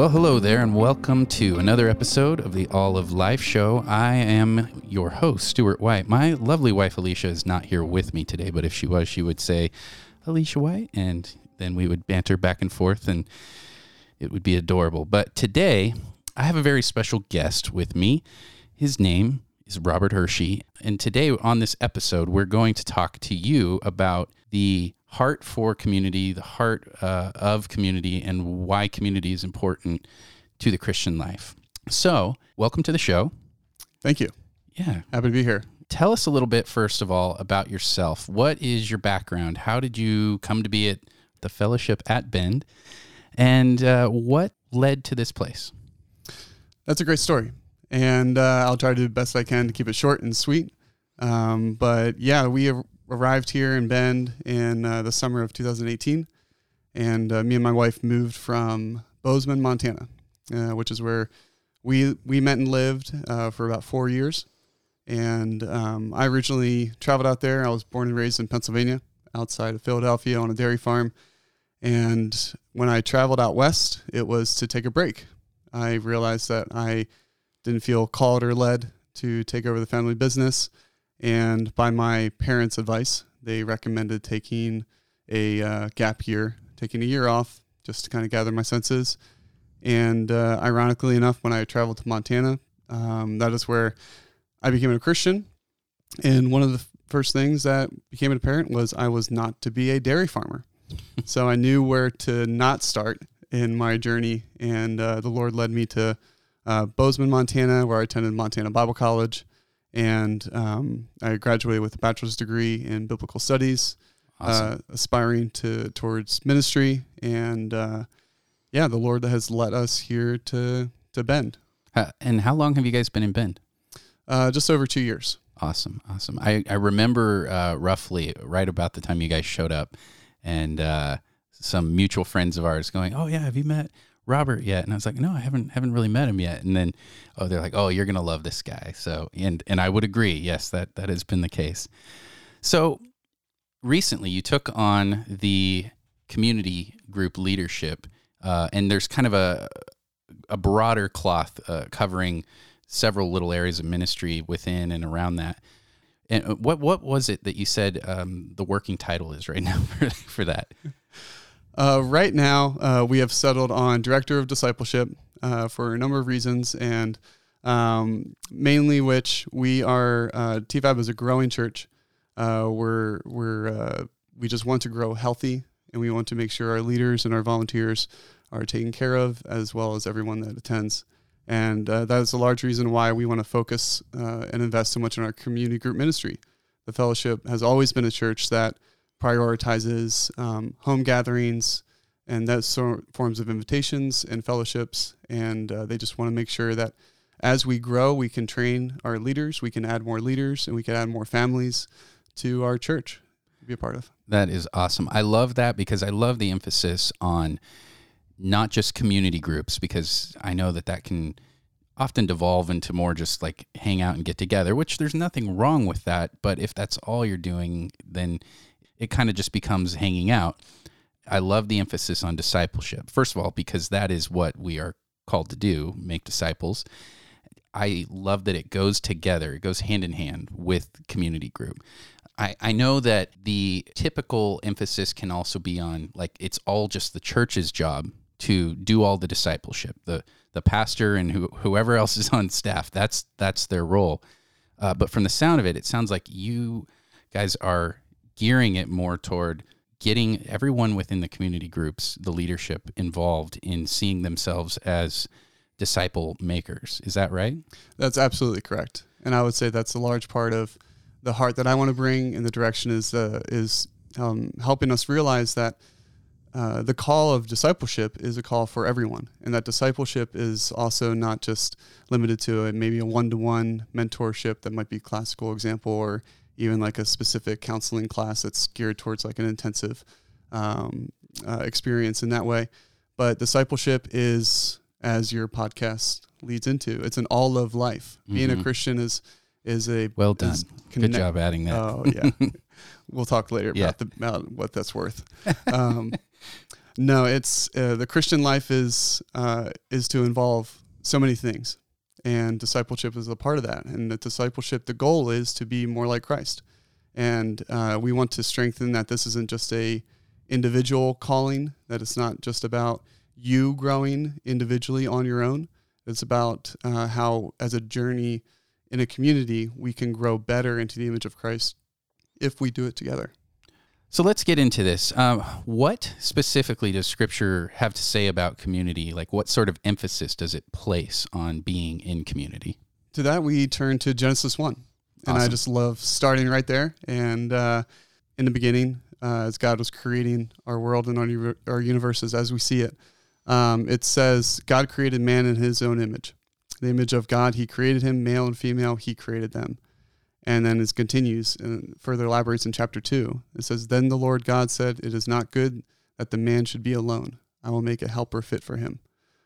Well, hello there, and welcome to another episode of the All of Life Show. I am your host, Stuart White. My lovely wife, Alicia, is not here with me today, but if she was, she would say, Alicia White, and then we would banter back and forth, and it would be adorable. But today, I have a very special guest with me. His name is Robert Hershey, and today on this episode, we're going to talk to you about the heart for community, the heart uh, of community, and why community is important to the Christian life. So, welcome to the show. Thank you. Yeah. Happy to be here. Tell us a little bit, first of all, about yourself. What is your background? How did you come to be at the fellowship at Bend? And uh, what led to this place? That's a great story. And uh, I'll try to do the best I can to keep it short and sweet. Um, but yeah, we arrived here in Bend in uh, the summer of 2018, and uh, me and my wife moved from Bozeman, Montana, uh, which is where we we met and lived uh, for about four years. And um, I originally traveled out there. I was born and raised in Pennsylvania, outside of Philadelphia, on a dairy farm. And when I traveled out west, it was to take a break. I realized that I didn't feel called or led to take over the family business and by my parents' advice, they recommended taking a uh, gap year, taking a year off just to kind of gather my senses. And uh, ironically enough, when I traveled to Montana, um, that is where I became a Christian. And one of the first things that became apparent was I was not to be a dairy farmer. so I knew where to not start in my journey. And uh, the Lord led me to uh, Bozeman, Montana, where I attended Montana Bible College and um, I graduated with a bachelor's degree in biblical studies, awesome. uh, aspiring to towards ministry, and uh, yeah, the Lord that has led us here to to Bend. Uh, and how long have you guys been in Bend? Uh, just over two years. Awesome, awesome. I I remember uh, roughly right about the time you guys showed up, and uh, some mutual friends of ours going, "Oh yeah, have you met?" Robert yet? And I was like, no, I haven't haven't really met him yet. And then oh, they're like, oh, you're gonna love this guy. So and and I would agree. Yes, that that has been the case. So recently, you took on the community group leadership, uh, and there's kind of a a broader cloth uh, covering several little areas of ministry within and around that. And uh, what what was it that you said um, the working title is right now for, for that? Uh, right now, uh, we have settled on director of discipleship uh, for a number of reasons, and um, mainly which we are uh, TFAB is a growing church. Uh, we're we're uh, we just want to grow healthy, and we want to make sure our leaders and our volunteers are taken care of, as well as everyone that attends. And that is a large reason why we want to focus and invest so much in our community group ministry. The fellowship has always been a church that prioritizes um, home gatherings and those sort forms of invitations and fellowships. And uh, they just want to make sure that as we grow, we can train our leaders, we can add more leaders, and we can add more families to our church to be a part of. That is awesome. I love that because I love the emphasis on not just community groups, because I know that that can often devolve into more just like hang out and get together, which there's nothing wrong with that. But if that's all you're doing, then it kind of just becomes hanging out. I love the emphasis on discipleship. First of all, because that is what we are called to do make disciples. I love that it goes together, it goes hand in hand with community group. I, I know that the typical emphasis can also be on like it's all just the church's job to do all the discipleship. The the pastor and who, whoever else is on staff, that's that's their role. Uh, but from the sound of it, it sounds like you guys are gearing it more toward getting everyone within the community groups, the leadership involved in seeing themselves as disciple makers. Is that right? That's absolutely correct. And I would say that's a large part of the heart that I want to bring in the direction is uh, is um, helping us realize that uh, the call of discipleship is a call for everyone, and that discipleship is also not just limited to a, maybe a one-to-one mentorship that might be a classical example or even like a specific counseling class that's geared towards like an intensive um, uh, experience in that way. But discipleship is, as your podcast leads into, it's an all of life. Mm-hmm. Being a mm-hmm. Christian is is a well done. Connect- Good job adding that. Oh yeah, we'll talk later yeah. about the about what that's worth. Um, No, it's uh, the Christian life is uh, is to involve so many things, and discipleship is a part of that. And the discipleship, the goal is to be more like Christ, and uh, we want to strengthen that. This isn't just a individual calling; that it's not just about you growing individually on your own. It's about uh, how, as a journey in a community, we can grow better into the image of Christ if we do it together. So let's get into this. Um, what specifically does Scripture have to say about community? Like, what sort of emphasis does it place on being in community? To that, we turn to Genesis 1. And awesome. I just love starting right there. And uh, in the beginning, uh, as God was creating our world and our, our universes as we see it, um, it says, God created man in his own image. The image of God, he created him, male and female, he created them. And then it continues and further elaborates in chapter 2. It says, Then the Lord God said, It is not good that the man should be alone. I will make a helper fit for him.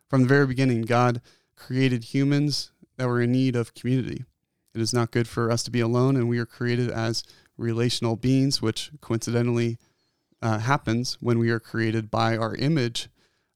From the very beginning, God created humans that were in need of community. It is not good for us to be alone, and we are created as relational beings, which coincidentally uh, happens when we are created by our image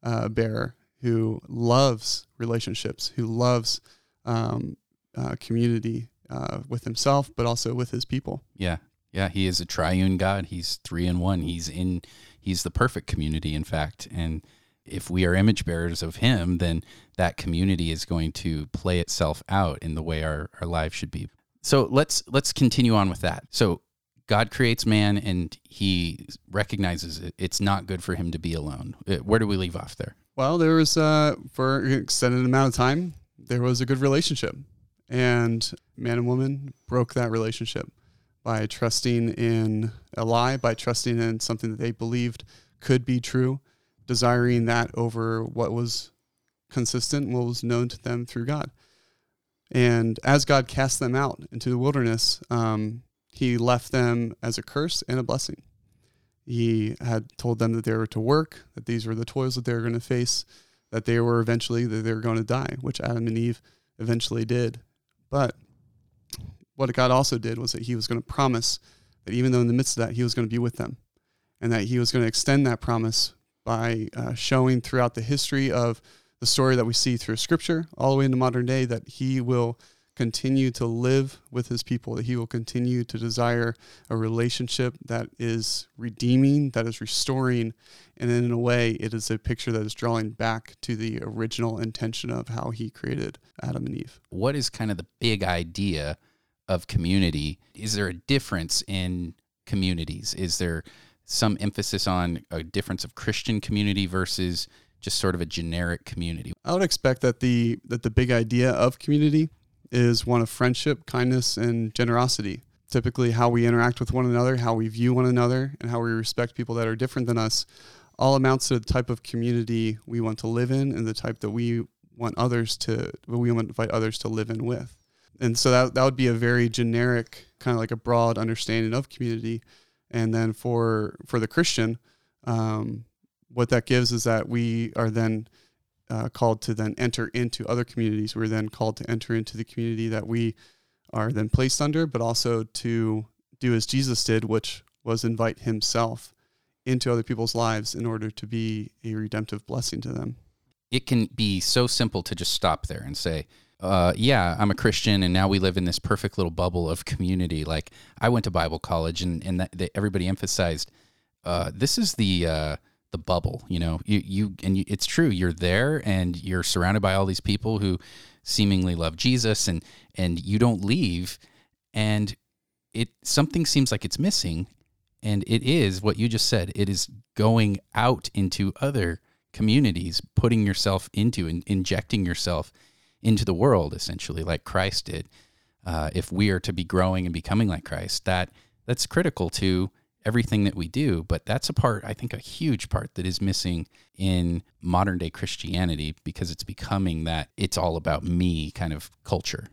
uh, bearer who loves relationships, who loves um, uh, community uh, with himself, but also with his people. Yeah, yeah, he is a triune God. He's three in one. He's in. He's the perfect community, in fact. And if we are image bearers of Him, then that community is going to play itself out in the way our our lives should be. So let's let's continue on with that. So God creates man, and He recognizes it. It's not good for him to be alone. Uh, where do we leave off there? Well, there was uh, for an extended amount of time, there was a good relationship and man and woman broke that relationship by trusting in a lie, by trusting in something that they believed could be true, desiring that over what was consistent, what was known to them through God. And as God cast them out into the wilderness, um, he left them as a curse and a blessing. He had told them that they were to work, that these were the toils that they were going to face, that they were eventually that they were going to die, which Adam and Eve eventually did. But what God also did was that He was going to promise that even though in the midst of that, He was going to be with them and that He was going to extend that promise by uh, showing throughout the history of the story that we see through Scripture, all the way into modern day, that He will continue to live with his people, that he will continue to desire a relationship that is redeeming, that is restoring, and in a way, it is a picture that is drawing back to the original intention of how he created Adam and Eve. What is kind of the big idea of community? Is there a difference in communities? Is there some emphasis on a difference of Christian community versus just sort of a generic community? I would expect that the that the big idea of community is one of friendship, kindness, and generosity. Typically, how we interact with one another, how we view one another, and how we respect people that are different than us all amounts to the type of community we want to live in and the type that we want others to, we want to invite others to live in with. And so that, that would be a very generic, kind of like a broad understanding of community. And then for, for the Christian, um, what that gives is that we are then uh, called to then enter into other communities. We're then called to enter into the community that we are then placed under, but also to do as Jesus did, which was invite himself into other people's lives in order to be a redemptive blessing to them. It can be so simple to just stop there and say, uh, yeah, I'm a Christian, and now we live in this perfect little bubble of community. Like I went to Bible college, and and that, that everybody emphasized, uh, this is the uh, the bubble. You know, you you and you, it's true. You're there, and you're surrounded by all these people who seemingly love Jesus, and and you don't leave, and it something seems like it's missing, and it is what you just said. It is going out into other communities, putting yourself into and injecting yourself into the world, essentially, like Christ did. Uh, if we are to be growing and becoming like Christ, that that's critical to everything that we do. But that's a part, I think, a huge part that is missing in modern day Christianity because it's becoming that it's all about me kind of culture.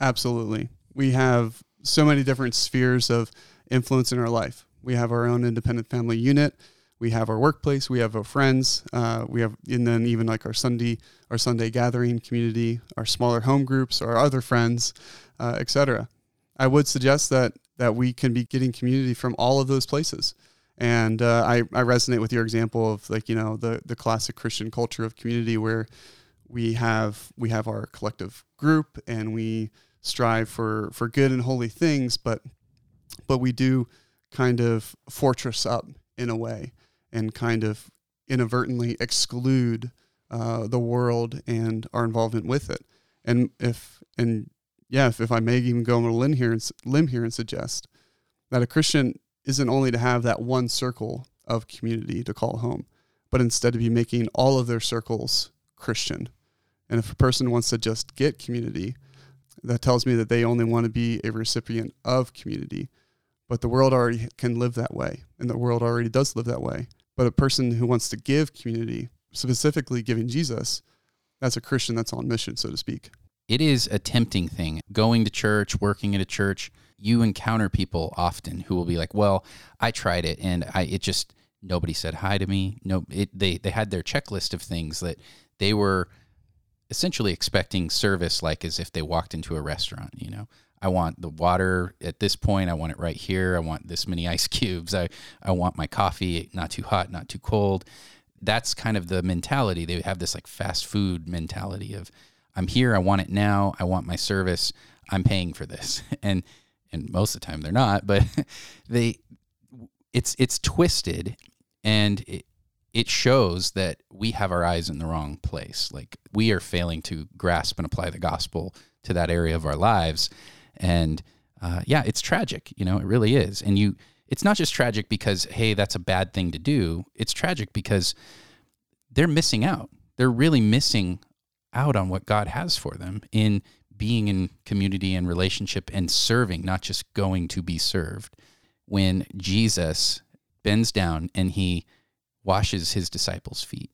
Absolutely. We have so many different spheres of influence in our life. We have our own independent family unit. We have our workplace. We have our friends. Uh, we have, and then even like our Sunday, our Sunday gathering community, our smaller home groups, our other friends, uh, etc. I would suggest that that we can be getting community from all of those places. And uh, I, I resonate with your example of like, you know, the, the classic Christian culture of community where we have we have our collective group and we strive for, for good and holy things, but but we do kind of fortress up in a way and kind of inadvertently exclude uh, the world and our involvement with it. And if and yeah, if, if I may even go on a limb here and limb here and suggest that a Christian isn't only to have that one circle of community to call home, but instead to be making all of their circles Christian. And if a person wants to just get community, that tells me that they only want to be a recipient of community. But the world already can live that way, and the world already does live that way. But a person who wants to give community, specifically giving Jesus, that's a Christian that's on mission, so to speak. It is a tempting thing. Going to church, working at a church, you encounter people often who will be like, "Well, I tried it and I it just nobody said hi to me." No, it they they had their checklist of things that they were essentially expecting service like as if they walked into a restaurant, you know. I want the water at this point. I want it right here. I want this many ice cubes. I, I want my coffee not too hot, not too cold. That's kind of the mentality. They have this like fast food mentality of I'm here, I want it now, I want my service, I'm paying for this. And and most of the time they're not, but they it's it's twisted and it, it shows that we have our eyes in the wrong place. Like we are failing to grasp and apply the gospel to that area of our lives. And uh, yeah, it's tragic. You know, it really is. And you, it's not just tragic because, hey, that's a bad thing to do. It's tragic because they're missing out. They're really missing out on what God has for them in being in community and relationship and serving, not just going to be served. When Jesus bends down and he washes his disciples' feet.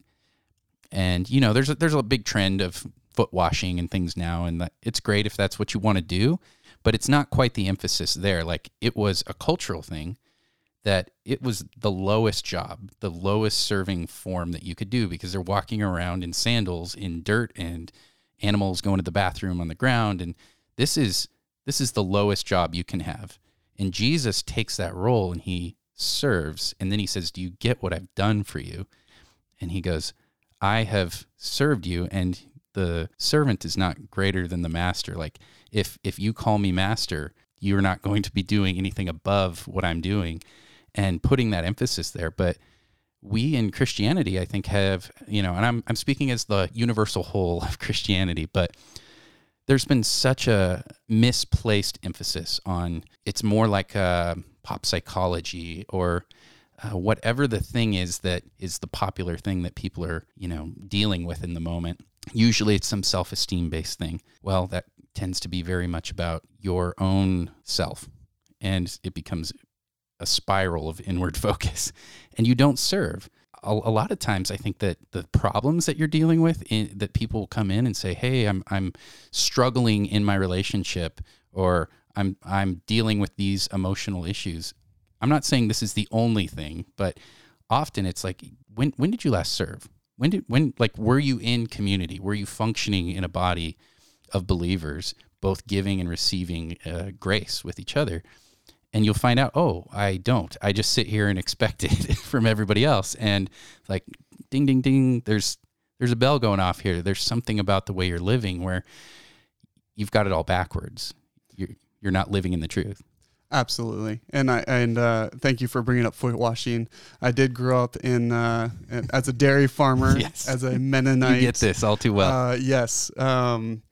And you know, there's a, there's a big trend of foot washing and things now, and that, it's great if that's what you want to do, but it's not quite the emphasis there. Like it was a cultural thing that it was the lowest job, the lowest serving form that you could do because they're walking around in sandals in dirt and animals going to the bathroom on the ground and this is this is the lowest job you can have. And Jesus takes that role and he serves and then he says, "Do you get what I've done for you?" And he goes, "I have served you and the servant is not greater than the master. Like if if you call me master, you're not going to be doing anything above what I'm doing." And putting that emphasis there, but we in Christianity, I think, have you know, and I'm I'm speaking as the universal whole of Christianity, but there's been such a misplaced emphasis on it's more like uh, pop psychology or uh, whatever the thing is that is the popular thing that people are you know dealing with in the moment. Usually, it's some self-esteem based thing. Well, that tends to be very much about your own self, and it becomes a spiral of inward focus and you don't serve. A, a lot of times I think that the problems that you're dealing with in, that people come in and say, "Hey, I'm I'm struggling in my relationship or I'm I'm dealing with these emotional issues." I'm not saying this is the only thing, but often it's like when when did you last serve? When did when like were you in community? Were you functioning in a body of believers, both giving and receiving uh, grace with each other? And you'll find out, oh, I don't. I just sit here and expect it from everybody else. And like, ding, ding, ding. There's there's a bell going off here. There's something about the way you're living where you've got it all backwards. You're you're not living in the truth. Absolutely, and I and uh, thank you for bringing up foot washing. I did grow up in uh, as a dairy farmer, yes. as a Mennonite. You get this all too well. Uh, yes, um,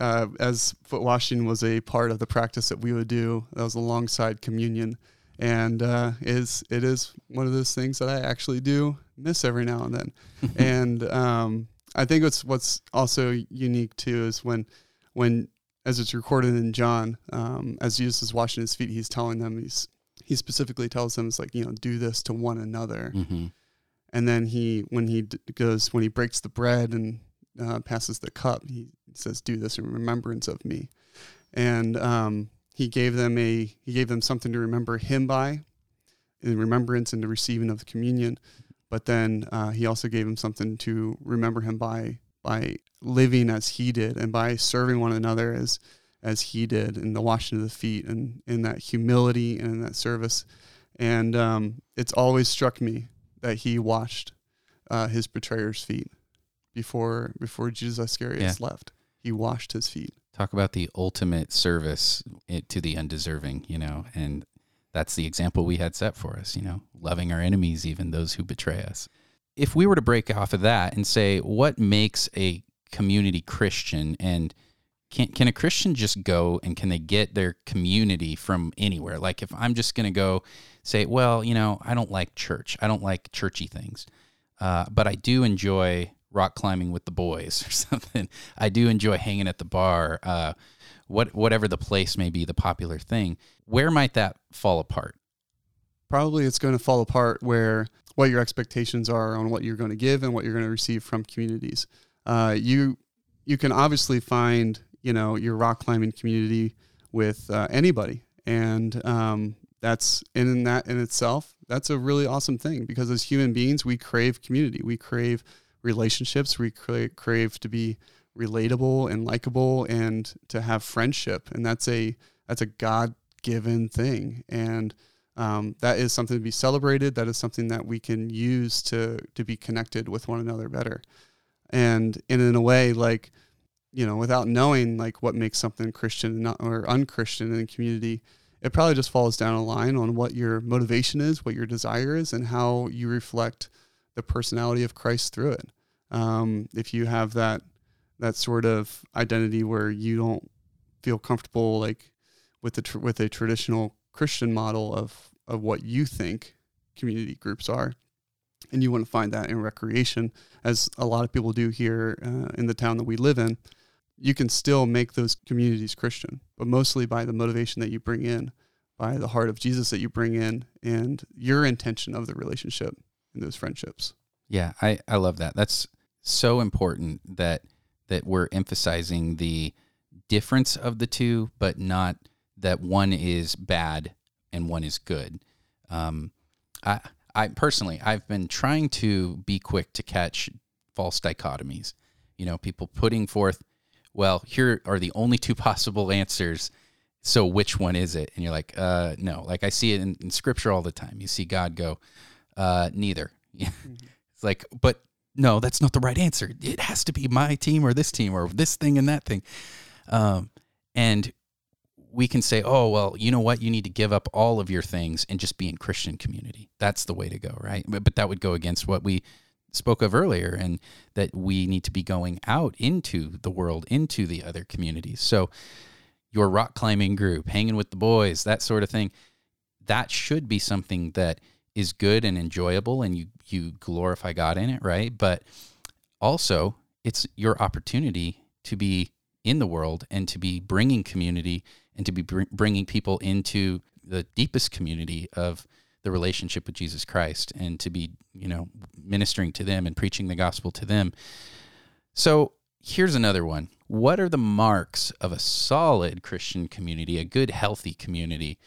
uh, as foot washing was a part of the practice that we would do. That was alongside communion, and uh, is it is one of those things that I actually do miss every now and then. and um, I think what's what's also unique too is when when as it's recorded in John, um, as Jesus is washing his feet, he's telling them he's he specifically tells them it's like you know do this to one another. Mm-hmm. And then he when he d- goes when he breaks the bread and uh, passes the cup, he says, "Do this in remembrance of me." And um, he gave them a he gave them something to remember him by, in remembrance and the receiving of the communion. But then uh, he also gave them something to remember him by by living as he did and by serving one another as as he did in the washing of the feet and in that humility and in that service and um, it's always struck me that he washed uh, his betrayer's feet before before Judas Iscariot left. He washed his feet. Talk about the ultimate service to the undeserving, you know, and that's the example we had set for us, you know, loving our enemies, even those who betray us. If we were to break off of that and say, what makes a community Christian and can can a Christian just go and can they get their community from anywhere? Like if I'm just going to go say, well, you know, I don't like church. I don't like churchy things. Uh, but I do enjoy rock climbing with the boys or something. I do enjoy hanging at the bar. Uh, what whatever the place may be, the popular thing. Where might that fall apart? Probably it's going to fall apart where what your expectations are on what you're going to give and what you're going to receive from communities. Uh, you you can obviously find you know your rock climbing community with uh, anybody, and um, that's in that in itself that's a really awesome thing because as human beings we crave community, we crave relationships, we crave, to be relatable and likable and to have friendship, and that's a that's a God given thing and um, that is something to be celebrated. That is something that we can use to to be connected with one another better. And, and in a way, like you know, without knowing like what makes something Christian or unchristian in the community, it probably just falls down a line on what your motivation is, what your desire is, and how you reflect the personality of Christ through it. Um, if you have that that sort of identity where you don't feel comfortable like with the tr- with a traditional Christian model of of what you think community groups are, and you want to find that in recreation, as a lot of people do here uh, in the town that we live in you can still make those communities Christian, but mostly by the motivation that you bring in, by the heart of Jesus that you bring in, and your intention of the relationship those friendships. Yeah, I, I love that. That's so important that that we're emphasizing the difference of the two, but not that one is bad and one is good. Um, I I personally I've been trying to be quick to catch false dichotomies. You know, people putting forth well, here are the only two possible answers. So which one is it? And you're like, uh, no. Like I see it in, in scripture all the time. You see God go, uh, neither. mm-hmm. It's like, but no, that's not the right answer. It has to be my team or this team or this thing and that thing. Um, and we can say, oh, well, you know what? You need to give up all of your things and just be in Christian community. That's the way to go, right? But, but that would go against what we spoke of earlier, and that we need to be going out into the world, into the other communities. So, your rock climbing group, hanging with the boys, that sort of thing, that should be something that is good and enjoyable, and you you glorify God in it, right? But also, it's your opportunity to be in the world and to be bringing community and to be br- bringing people into the deepest community of the relationship with Jesus Christ and to be, you know, ministering to them and preaching the gospel to them. So here's another one. What are the marks of a solid Christian community, a good, healthy community?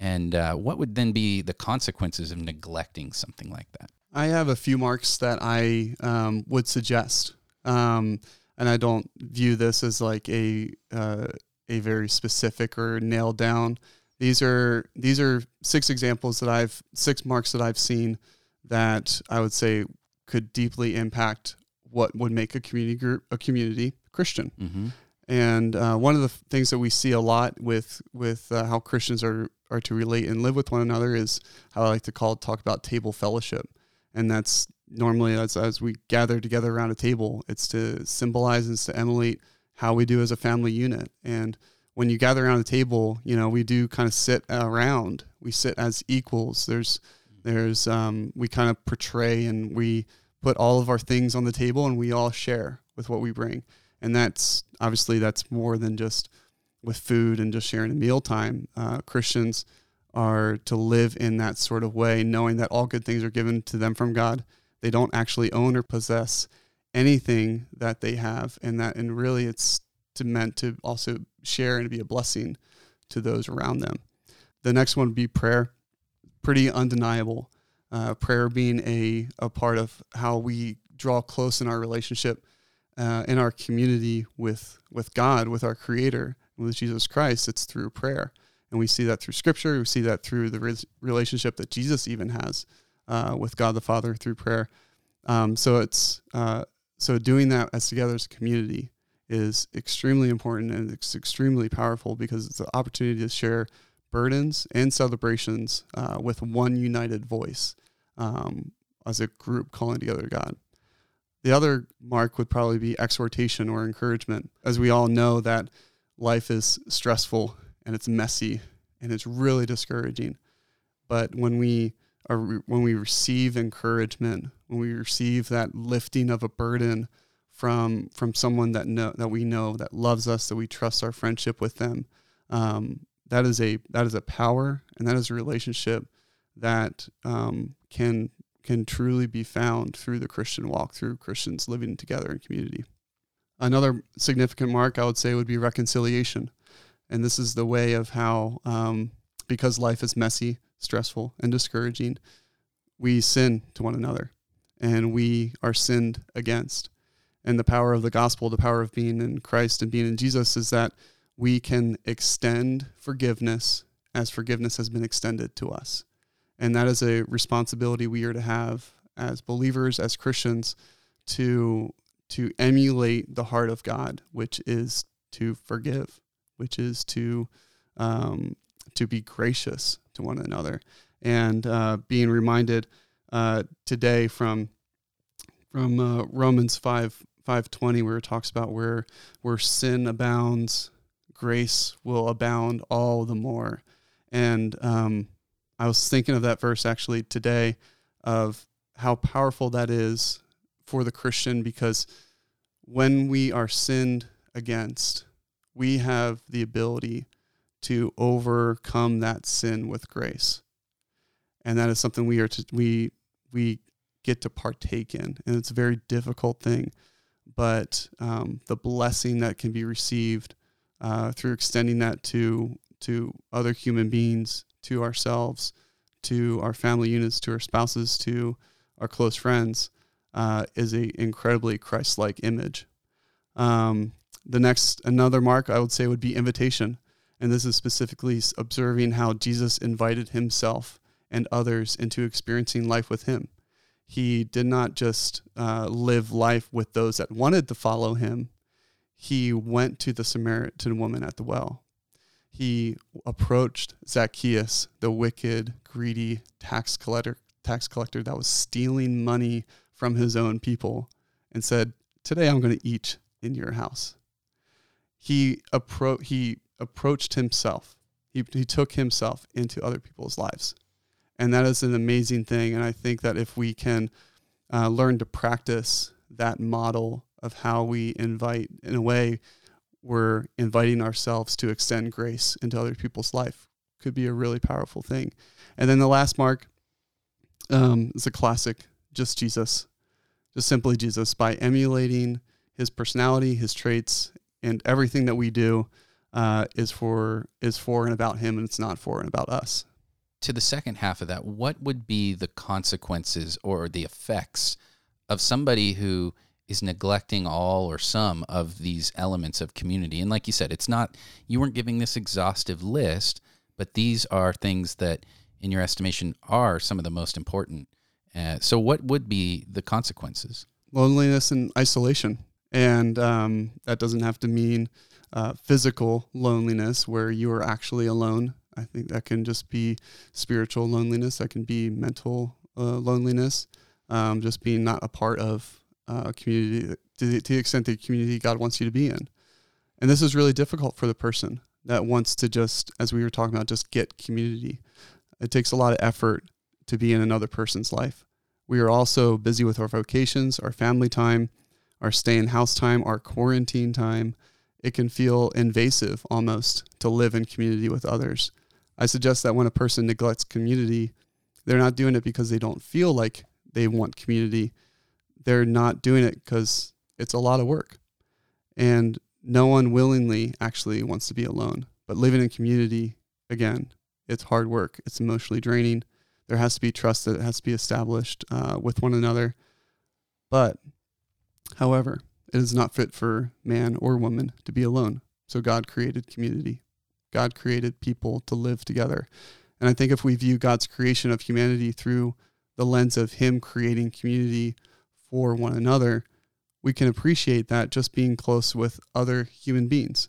And uh, what would then be the consequences of neglecting something like that? I have a few marks that I um, would suggest. Um, and I don't view this as like a uh, a very specific or nailed down these are these are six examples that I've six marks that I've seen that I would say could deeply impact what would make a community group a community Christian. Mm-hmm. And uh, one of the things that we see a lot with with uh, how Christians are are to relate and live with one another is how I like to call talk about table fellowship, and that's normally as as we gather together around a table, it's to symbolize and to emulate how we do as a family unit and when you gather around a table, you know, we do kind of sit around. We sit as equals. There's, there's, um, we kind of portray and we put all of our things on the table and we all share with what we bring. And that's obviously that's more than just with food and just sharing a mealtime. Uh, Christians are to live in that sort of way, knowing that all good things are given to them from God. They don't actually own or possess anything that they have, and that and really it's to meant to also share and be a blessing to those around them. The next one would be prayer. Pretty undeniable. Uh, prayer being a, a part of how we draw close in our relationship uh, in our community with with God, with our Creator, with Jesus Christ. It's through prayer, And we see that through scripture. We see that through the re- relationship that Jesus even has uh, with God the Father through prayer. Um, so it's uh, so doing that as together as a community is extremely important and it's extremely powerful because it's an opportunity to share burdens and celebrations uh, with one united voice um, as a group calling together God. The other mark would probably be exhortation or encouragement, as we all know that life is stressful and it's messy and it's really discouraging. But when we are when we receive encouragement, when we receive that lifting of a burden from from someone that know that we know that loves us, that we trust our friendship with them, um, that is a that is a power and that is a relationship that um, can can truly be found through the Christian walk, through Christians living together in community. Another significant mark I would say would be reconciliation. And this is the way of how, um, because life is messy, stressful, and discouraging, we sin to one another and we are sinned against. And the power of the gospel, the power of being in Christ and being in Jesus is that we can extend forgiveness as forgiveness has been extended to us. And that is a responsibility we are to have as believers, as Christians, to to emulate the heart of God, which is to forgive, which is to um, to be gracious to one another, and uh, being reminded uh, today from from uh, Romans five five twenty, where it talks about where where sin abounds, grace will abound all the more, and um, I was thinking of that verse actually today of how powerful that is for the Christian because when we are sinned against, we have the ability to overcome that sin with grace. And that is something we are to we we get to partake in. And it's a very difficult thing. But um, the blessing that can be received uh, through extending that to to other human beings to ourselves, to our family units, to our spouses, to our close friends, uh, is a incredibly Christ-like image. Um, the next, another mark I would say would be invitation, and this is specifically observing how Jesus invited himself and others into experiencing life with him. He did not just uh, live life with those that wanted to follow him. He went to the Samaritan woman at the well he approached Zacchaeus, the wicked, greedy tax collector, tax collector that was stealing money from his own people, and said, "Today I'm going to eat in your house." He appro- he approached himself. He, he took himself into other people's lives, and that is an amazing thing. And I think that if we can uh, learn to practice that model of how we invite, in a way, we're inviting ourselves to extend grace into other people's life could be a really powerful thing. And then the last mark um, is a classic, just Jesus, just simply Jesus, by emulating his personality, his traits, and everything that we do uh, is for is for and about him, and it's not for and about us. To the second half of that, what would be the consequences or the effects of somebody who is neglecting all or some of these elements of community. And like you said, it's not, you weren't giving this exhaustive list, but these are things that, in your estimation, are some of the most important. Uh, so, what would be the consequences? Loneliness and isolation. And um, that doesn't have to mean uh, physical loneliness where you are actually alone. I think that can just be spiritual loneliness, that can be mental uh, loneliness, um, just being not a part of uh, community to the, to the extent the community God wants you to be in. And this is really difficult for the person that wants to just, as we were talking about, just get community. It takes a lot of effort to be in another person's life. We are also busy with our vocations, our family time, our stay in house time, our quarantine time. It can feel invasive almost to live in community with others. I suggest that when a person neglects community, they're not doing it because they don't feel like they want community they're not doing it because it's a lot of work. And no one willingly actually wants to be alone. But living in community, again, it's hard work. It's emotionally draining. There has to be trust that has to be established uh, with one another. But, however, it is not fit for man or woman to be alone. So God created community. God created people to live together. And I think if we view God's creation of humanity through the lens of Him creating community for one another, we can appreciate that just being close with other human beings,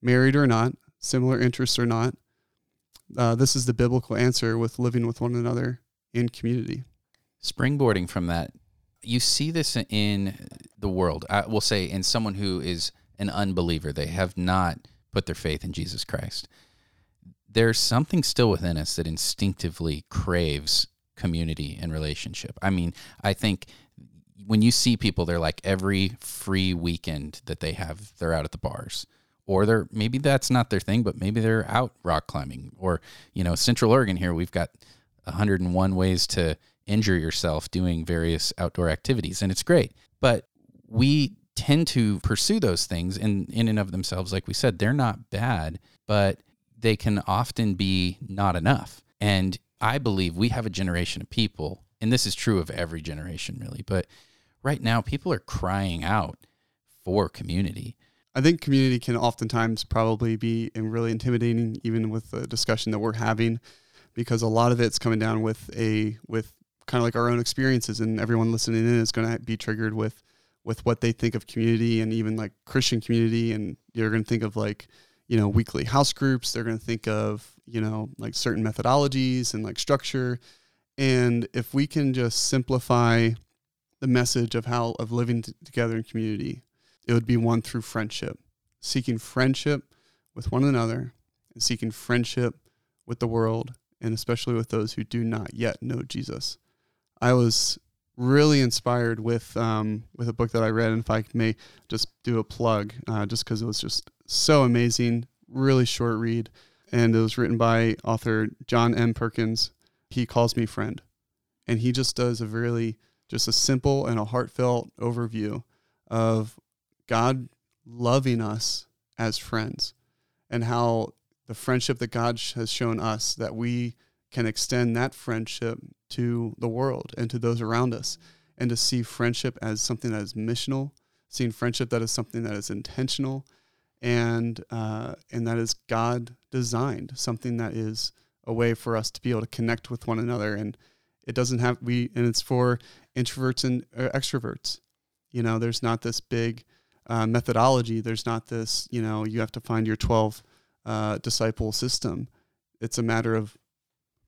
married or not, similar interests or not. Uh, this is the biblical answer with living with one another in community. Springboarding from that, you see this in the world. I will say, in someone who is an unbeliever, they have not put their faith in Jesus Christ. There's something still within us that instinctively craves community and relationship. I mean, I think when you see people, they're like every free weekend that they have, they're out at the bars. Or they're maybe that's not their thing, but maybe they're out rock climbing. Or, you know, Central Oregon here, we've got 101 ways to injure yourself doing various outdoor activities, and it's great. But we tend to pursue those things in, in and of themselves, like we said, they're not bad, but they can often be not enough. And I believe we have a generation of people, and this is true of every generation really, but right now people are crying out for community. I think community can oftentimes probably be really intimidating, even with the discussion that we're having, because a lot of it's coming down with a with kind of like our own experiences, and everyone listening in is going to be triggered with with what they think of community and even like Christian community, and you're going to think of like you know weekly house groups. They're going to think of you know like certain methodologies and like structure, and if we can just simplify the message of how of living t- together in community, it would be one through friendship, seeking friendship with one another, and seeking friendship with the world, and especially with those who do not yet know Jesus. I was really inspired with um, with a book that I read, and if I may just do a plug, uh, just because it was just so amazing, really short read, and it was written by author John M. Perkins. He calls me friend, and he just does a really just a simple and a heartfelt overview of God loving us as friends and how the friendship that God has shown us that we can extend that friendship to the world and to those around us and to see friendship as something that is missional seeing friendship that is something that is intentional and uh, and that is God designed something that is a way for us to be able to connect with one another and it doesn't have we and it's for introverts and uh, extroverts. You know there's not this big uh, methodology. There's not this you know you have to find your 12 uh, disciple system. It's a matter of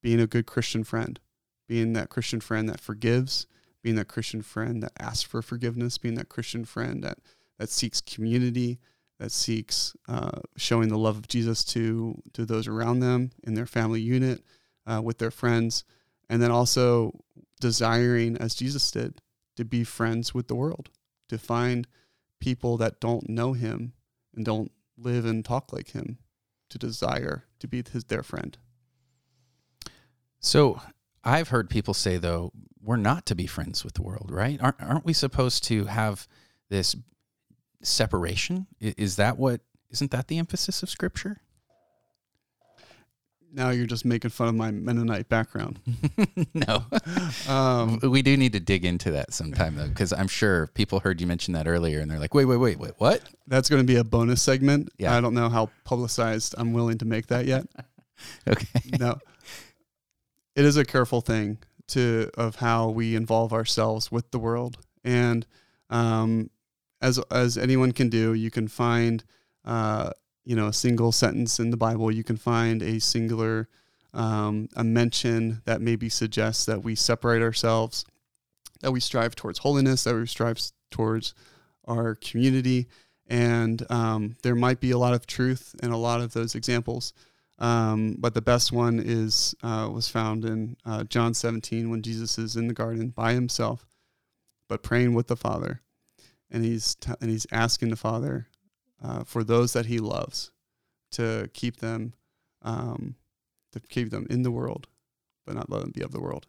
being a good christian friend being that christian friend that forgives being that christian friend that asks for forgiveness being that christian friend that that seeks community that seeks uh, showing the love of jesus to to those around them in their family unit uh, with their friends and then also desiring, as Jesus did, to be friends with the world, to find people that don't know him and don't live and talk like him, to desire to be his their friend. So I've heard people say though we're not to be friends with the world, right? Aren't aren't we supposed to have this separation? Is that what isn't that the emphasis of scripture? Now you're just making fun of my Mennonite background. no, um, we do need to dig into that sometime though, because I'm sure people heard you mention that earlier, and they're like, "Wait, wait, wait, wait, what?" That's going to be a bonus segment. Yeah. I don't know how publicized I'm willing to make that yet. okay. No, it is a careful thing to of how we involve ourselves with the world, and um, as as anyone can do, you can find. Uh, you know a single sentence in the Bible, you can find a singular um, a mention that maybe suggests that we separate ourselves, that we strive towards holiness, that we strive towards our community, and um, there might be a lot of truth in a lot of those examples. Um, but the best one is uh, was found in uh, John 17 when Jesus is in the garden by himself, but praying with the Father, and he's t- and he's asking the Father uh, for those that he loves to keep them um, to keep them in the world, but not let them be of the world.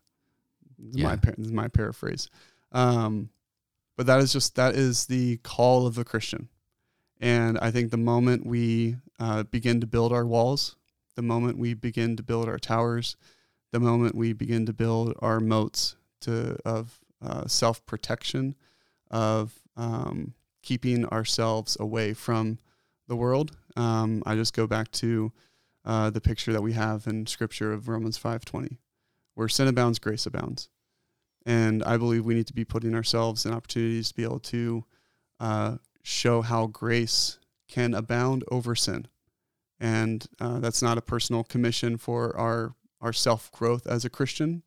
Yeah. my, is my paraphrase. Um, but that is just that is the call of the Christian. And I think the moment we uh, begin to build our walls, the moment we begin to build our towers, the moment we begin to build our moats to of uh, self protection, of um, keeping ourselves away from the world. Um, I just go back to uh, the picture that we have in Scripture of Romans five twenty, where sin abounds, grace abounds, and I believe we need to be putting ourselves in opportunities to be able to uh, show how grace can abound over sin, and uh, that's not a personal commission for our our self growth as a Christian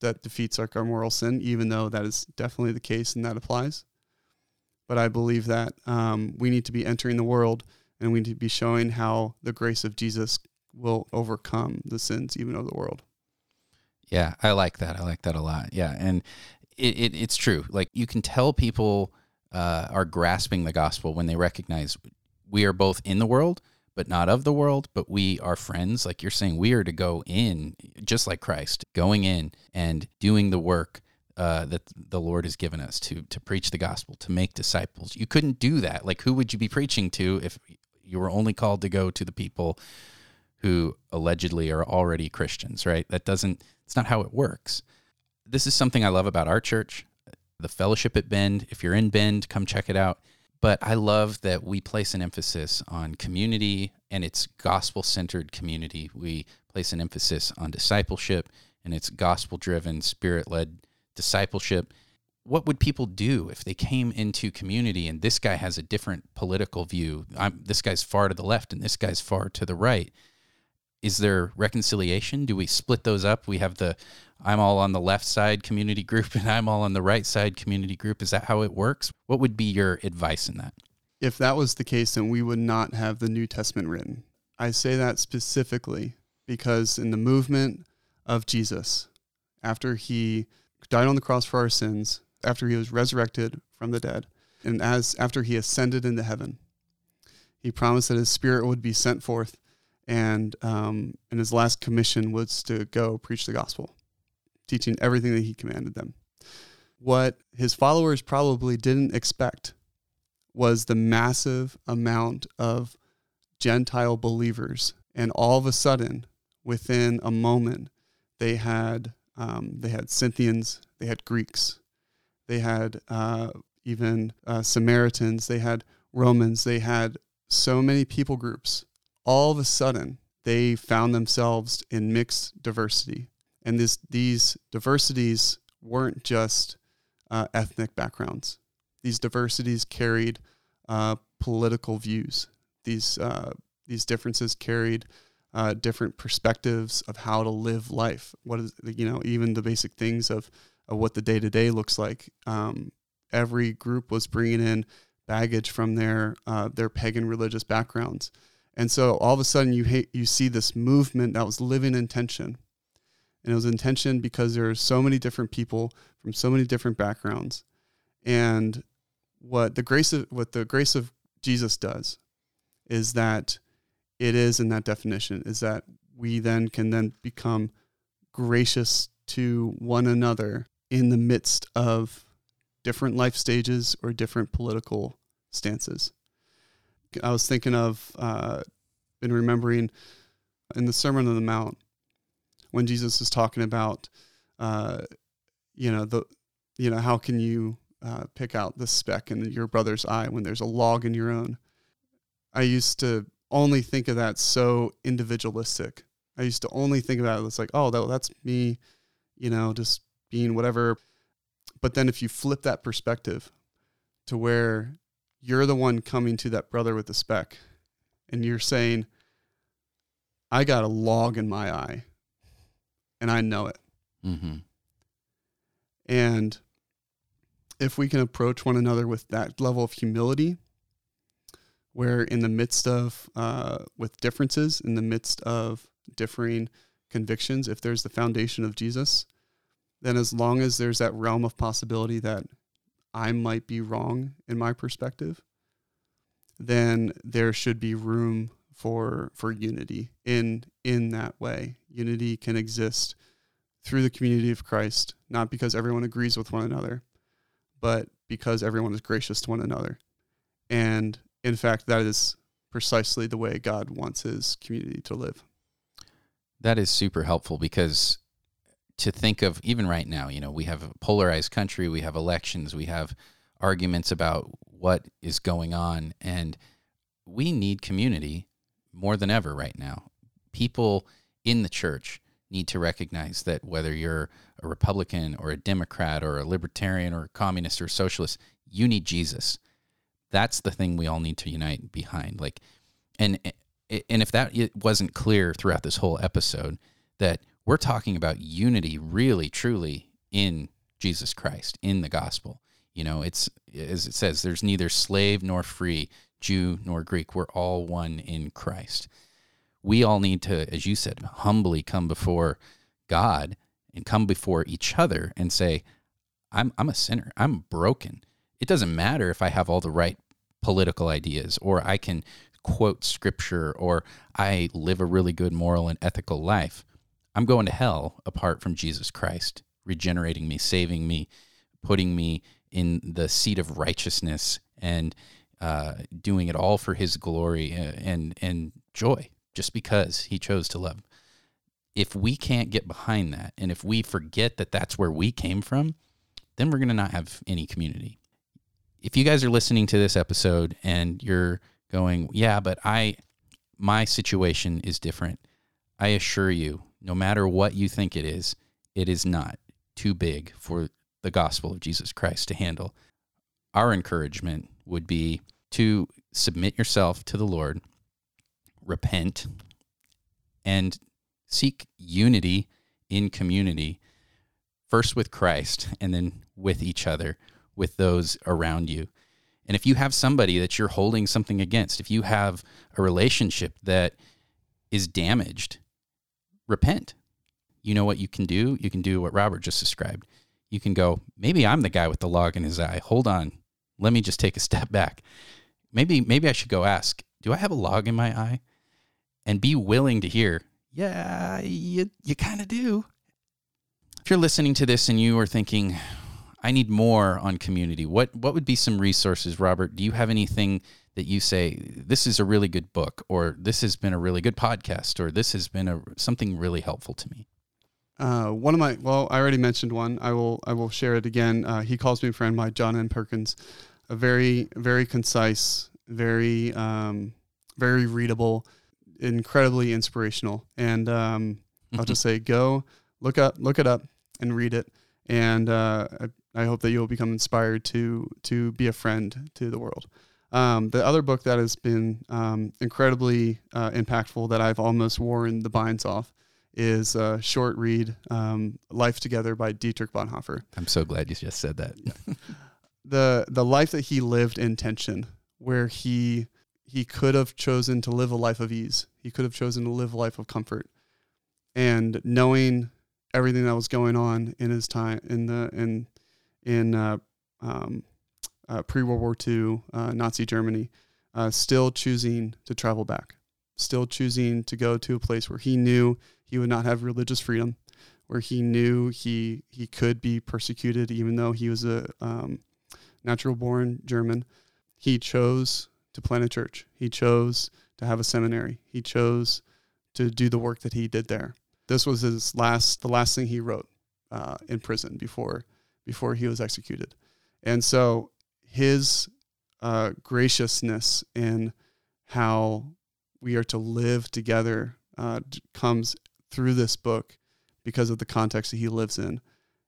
that defeats like our moral sin, even though that is definitely the case and that applies. But I believe that um, we need to be entering the world and we need to be showing how the grace of Jesus will overcome the sins even of the world. Yeah, I like that. I like that a lot. Yeah, and it, it it's true. Like you can tell people uh, are grasping the gospel when they recognize we are both in the world, but not of the world, but we are friends. Like you're saying, we are to go in, just like Christ, going in and doing the work uh, that the Lord has given us to to preach the gospel, to make disciples. You couldn't do that. Like, who would you be preaching to if you were only called to go to the people who allegedly are already Christians? Right? That doesn't. It's not how it works. This is something I love about our church, the fellowship at Bend. If you're in Bend, come check it out. But I love that we place an emphasis on community and it's gospel centered community. We place an emphasis on discipleship and it's gospel driven, spirit led discipleship. What would people do if they came into community and this guy has a different political view? I'm, this guy's far to the left and this guy's far to the right. Is there reconciliation? Do we split those up? We have the I'm all on the left side community group and I'm all on the right side community group. Is that how it works? What would be your advice in that? If that was the case, then we would not have the New Testament written. I say that specifically because in the movement of Jesus, after he died on the cross for our sins, after he was resurrected from the dead, and as after he ascended into heaven, he promised that his spirit would be sent forth, and um, and his last commission was to go preach the gospel teaching everything that he commanded them. What his followers probably didn't expect was the massive amount of Gentile believers. And all of a sudden, within a moment, they had um, they had Scythians, they had Greeks, they had uh, even uh, Samaritans, they had Romans, they had so many people groups. All of a sudden, they found themselves in mixed diversity and this these diversities weren't just uh, ethnic backgrounds. These diversities carried uh, political views. These uh, these differences carried uh, different perspectives of how to live life. What is you know even the basic things of, of what the day to day looks like. Um, every group was bringing in baggage from their uh, their pagan religious backgrounds, and so all of a sudden you ha- you see this movement that was living in tension and it was intention because there are so many different people from so many different backgrounds and what the grace of what the grace of Jesus does is that it is in that definition is that we then can then become gracious to one another in the midst of different life stages or different political stances. I was thinking of uh, and remembering in the Sermon on the Mount when Jesus is talking about, uh, you know, the, you know, how can you uh, pick out the speck in your brother's eye when there's a log in your own? I used to only think of that so individualistic. I used to only think about it. It's like, oh, that, that's me, you know, just being whatever. But then if you flip that perspective to where you're the one coming to that brother with the speck and you're saying, I got a log in my eye and I know it. Mm-hmm. And if we can approach one another with that level of humility, where in the midst of, uh, with differences, in the midst of differing convictions, if there's the foundation of Jesus, then as long as there's that realm of possibility that I might be wrong in my perspective, then there should be room for for unity in in that way. Unity can exist through the community of Christ, not because everyone agrees with one another, but because everyone is gracious to one another. And in fact, that is precisely the way God wants his community to live. That is super helpful because to think of even right now, you know, we have a polarized country, we have elections, we have arguments about what is going on and we need community more than ever right now. people in the church need to recognize that whether you're a Republican or a Democrat or a libertarian or a communist or a socialist, you need Jesus. That's the thing we all need to unite behind. Like, and eh, and if that wasn't clear throughout this whole episode, that we're talking about unity, really, truly in Jesus Christ, in the gospel. You know, it's as it says, there's neither slave nor free, Jew nor Greek. We're all one in Christ. We all need to, as you said, humbly come before God and come before each other and say, I'm, I'm a sinner. I'm broken. It doesn't matter if I have all the right political ideas or I can quote scripture or I live a really good moral and ethical life. I'm going to hell apart from Jesus Christ, regenerating me, saving me, putting me in the seat of righteousness and uh, doing it all for his glory and, and joy, just because he chose to love. If we can't get behind that, and if we forget that that's where we came from, then we're going to not have any community. If you guys are listening to this episode and you're going, yeah, but I, my situation is different. I assure you, no matter what you think it is, it is not too big for the gospel of Jesus Christ to handle. Our encouragement would be to submit yourself to the Lord, repent, and seek unity in community, first with Christ and then with each other, with those around you. And if you have somebody that you're holding something against, if you have a relationship that is damaged, repent. You know what you can do? You can do what Robert just described. You can go, maybe I'm the guy with the log in his eye. Hold on. Let me just take a step back. Maybe maybe I should go ask, do I have a log in my eye? And be willing to hear, yeah, you you kind of do. If you're listening to this and you are thinking, I need more on community. What what would be some resources, Robert? Do you have anything that you say this is a really good book, or this has been a really good podcast, or this has been a something really helpful to me? Uh, one of my well, I already mentioned one. I will I will share it again. Uh, he calls me a friend by John M. Perkins. A very very concise, very um, very readable, incredibly inspirational. And um, I'll just say go look up look it up and read it. And uh, I hope that you'll become inspired to to be a friend to the world. Um, the other book that has been um, incredibly uh, impactful that I've almost worn the binds off is a short read, um, "Life Together" by Dietrich Bonhoeffer. I'm so glad you just said that. the the life that he lived in tension, where he he could have chosen to live a life of ease. He could have chosen to live a life of comfort, and knowing everything that was going on in his time in the in in uh, um, uh, pre World War II uh, Nazi Germany, uh, still choosing to travel back, still choosing to go to a place where he knew he would not have religious freedom, where he knew he he could be persecuted, even though he was a um, natural born German. He chose to plant a church. He chose to have a seminary. He chose to do the work that he did there. This was his last, the last thing he wrote uh, in prison before before he was executed. And so his uh, graciousness in how we are to live together uh, comes through this book because of the context that he lives in.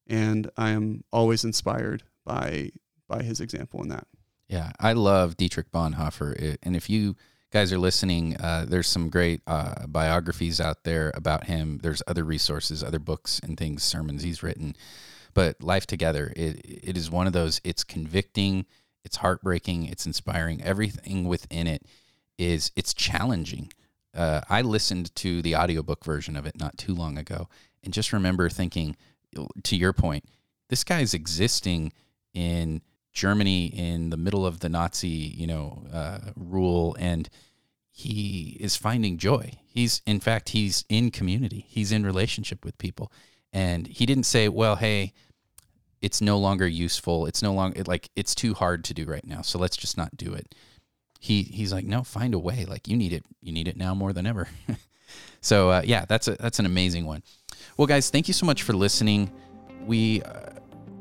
And I am always inspired by by his example in that. Yeah, I love Dietrich Bonhoeffer. And if you guys are listening, uh, there's some great uh, biographies out there about him. There's other resources, other books and things, sermons he's written. But Life Together, it, it is one of those, it's convicting, it's heartbreaking, it's inspiring. Everything within it is, it's challenging. Uh, I listened to the audiobook version of it not too long ago and just remember thinking, to your point, this guy's existing in Germany in the middle of the Nazi, you know, uh, rule, and he is finding joy. He's, in fact, he's in community. He's in relationship with people, and he didn't say, "Well, hey, it's no longer useful. It's no longer like it's too hard to do right now. So let's just not do it. He he's like, no, find a way. Like you need it. You need it now more than ever. so uh, yeah, that's a that's an amazing one. Well, guys, thank you so much for listening. We uh,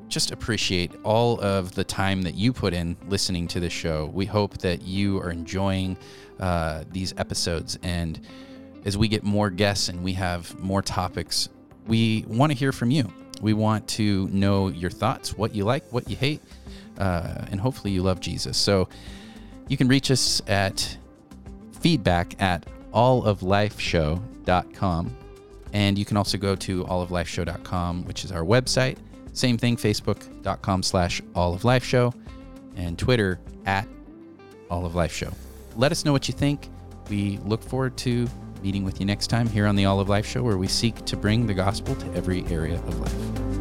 just appreciate all of the time that you put in listening to the show. We hope that you are enjoying uh, these episodes and as we get more guests and we have more topics, we want to hear from you. We want to know your thoughts, what you like, what you hate, uh, and hopefully you love Jesus. So you can reach us at feedback at alloflifeshow.com. And you can also go to alloflifeshow.com, which is our website. Same thing, facebook.com slash alloflifeshow and Twitter at alloflifeshow. Let us know what you think. We look forward to meeting with you next time here on the All of Life Show, where we seek to bring the gospel to every area of life.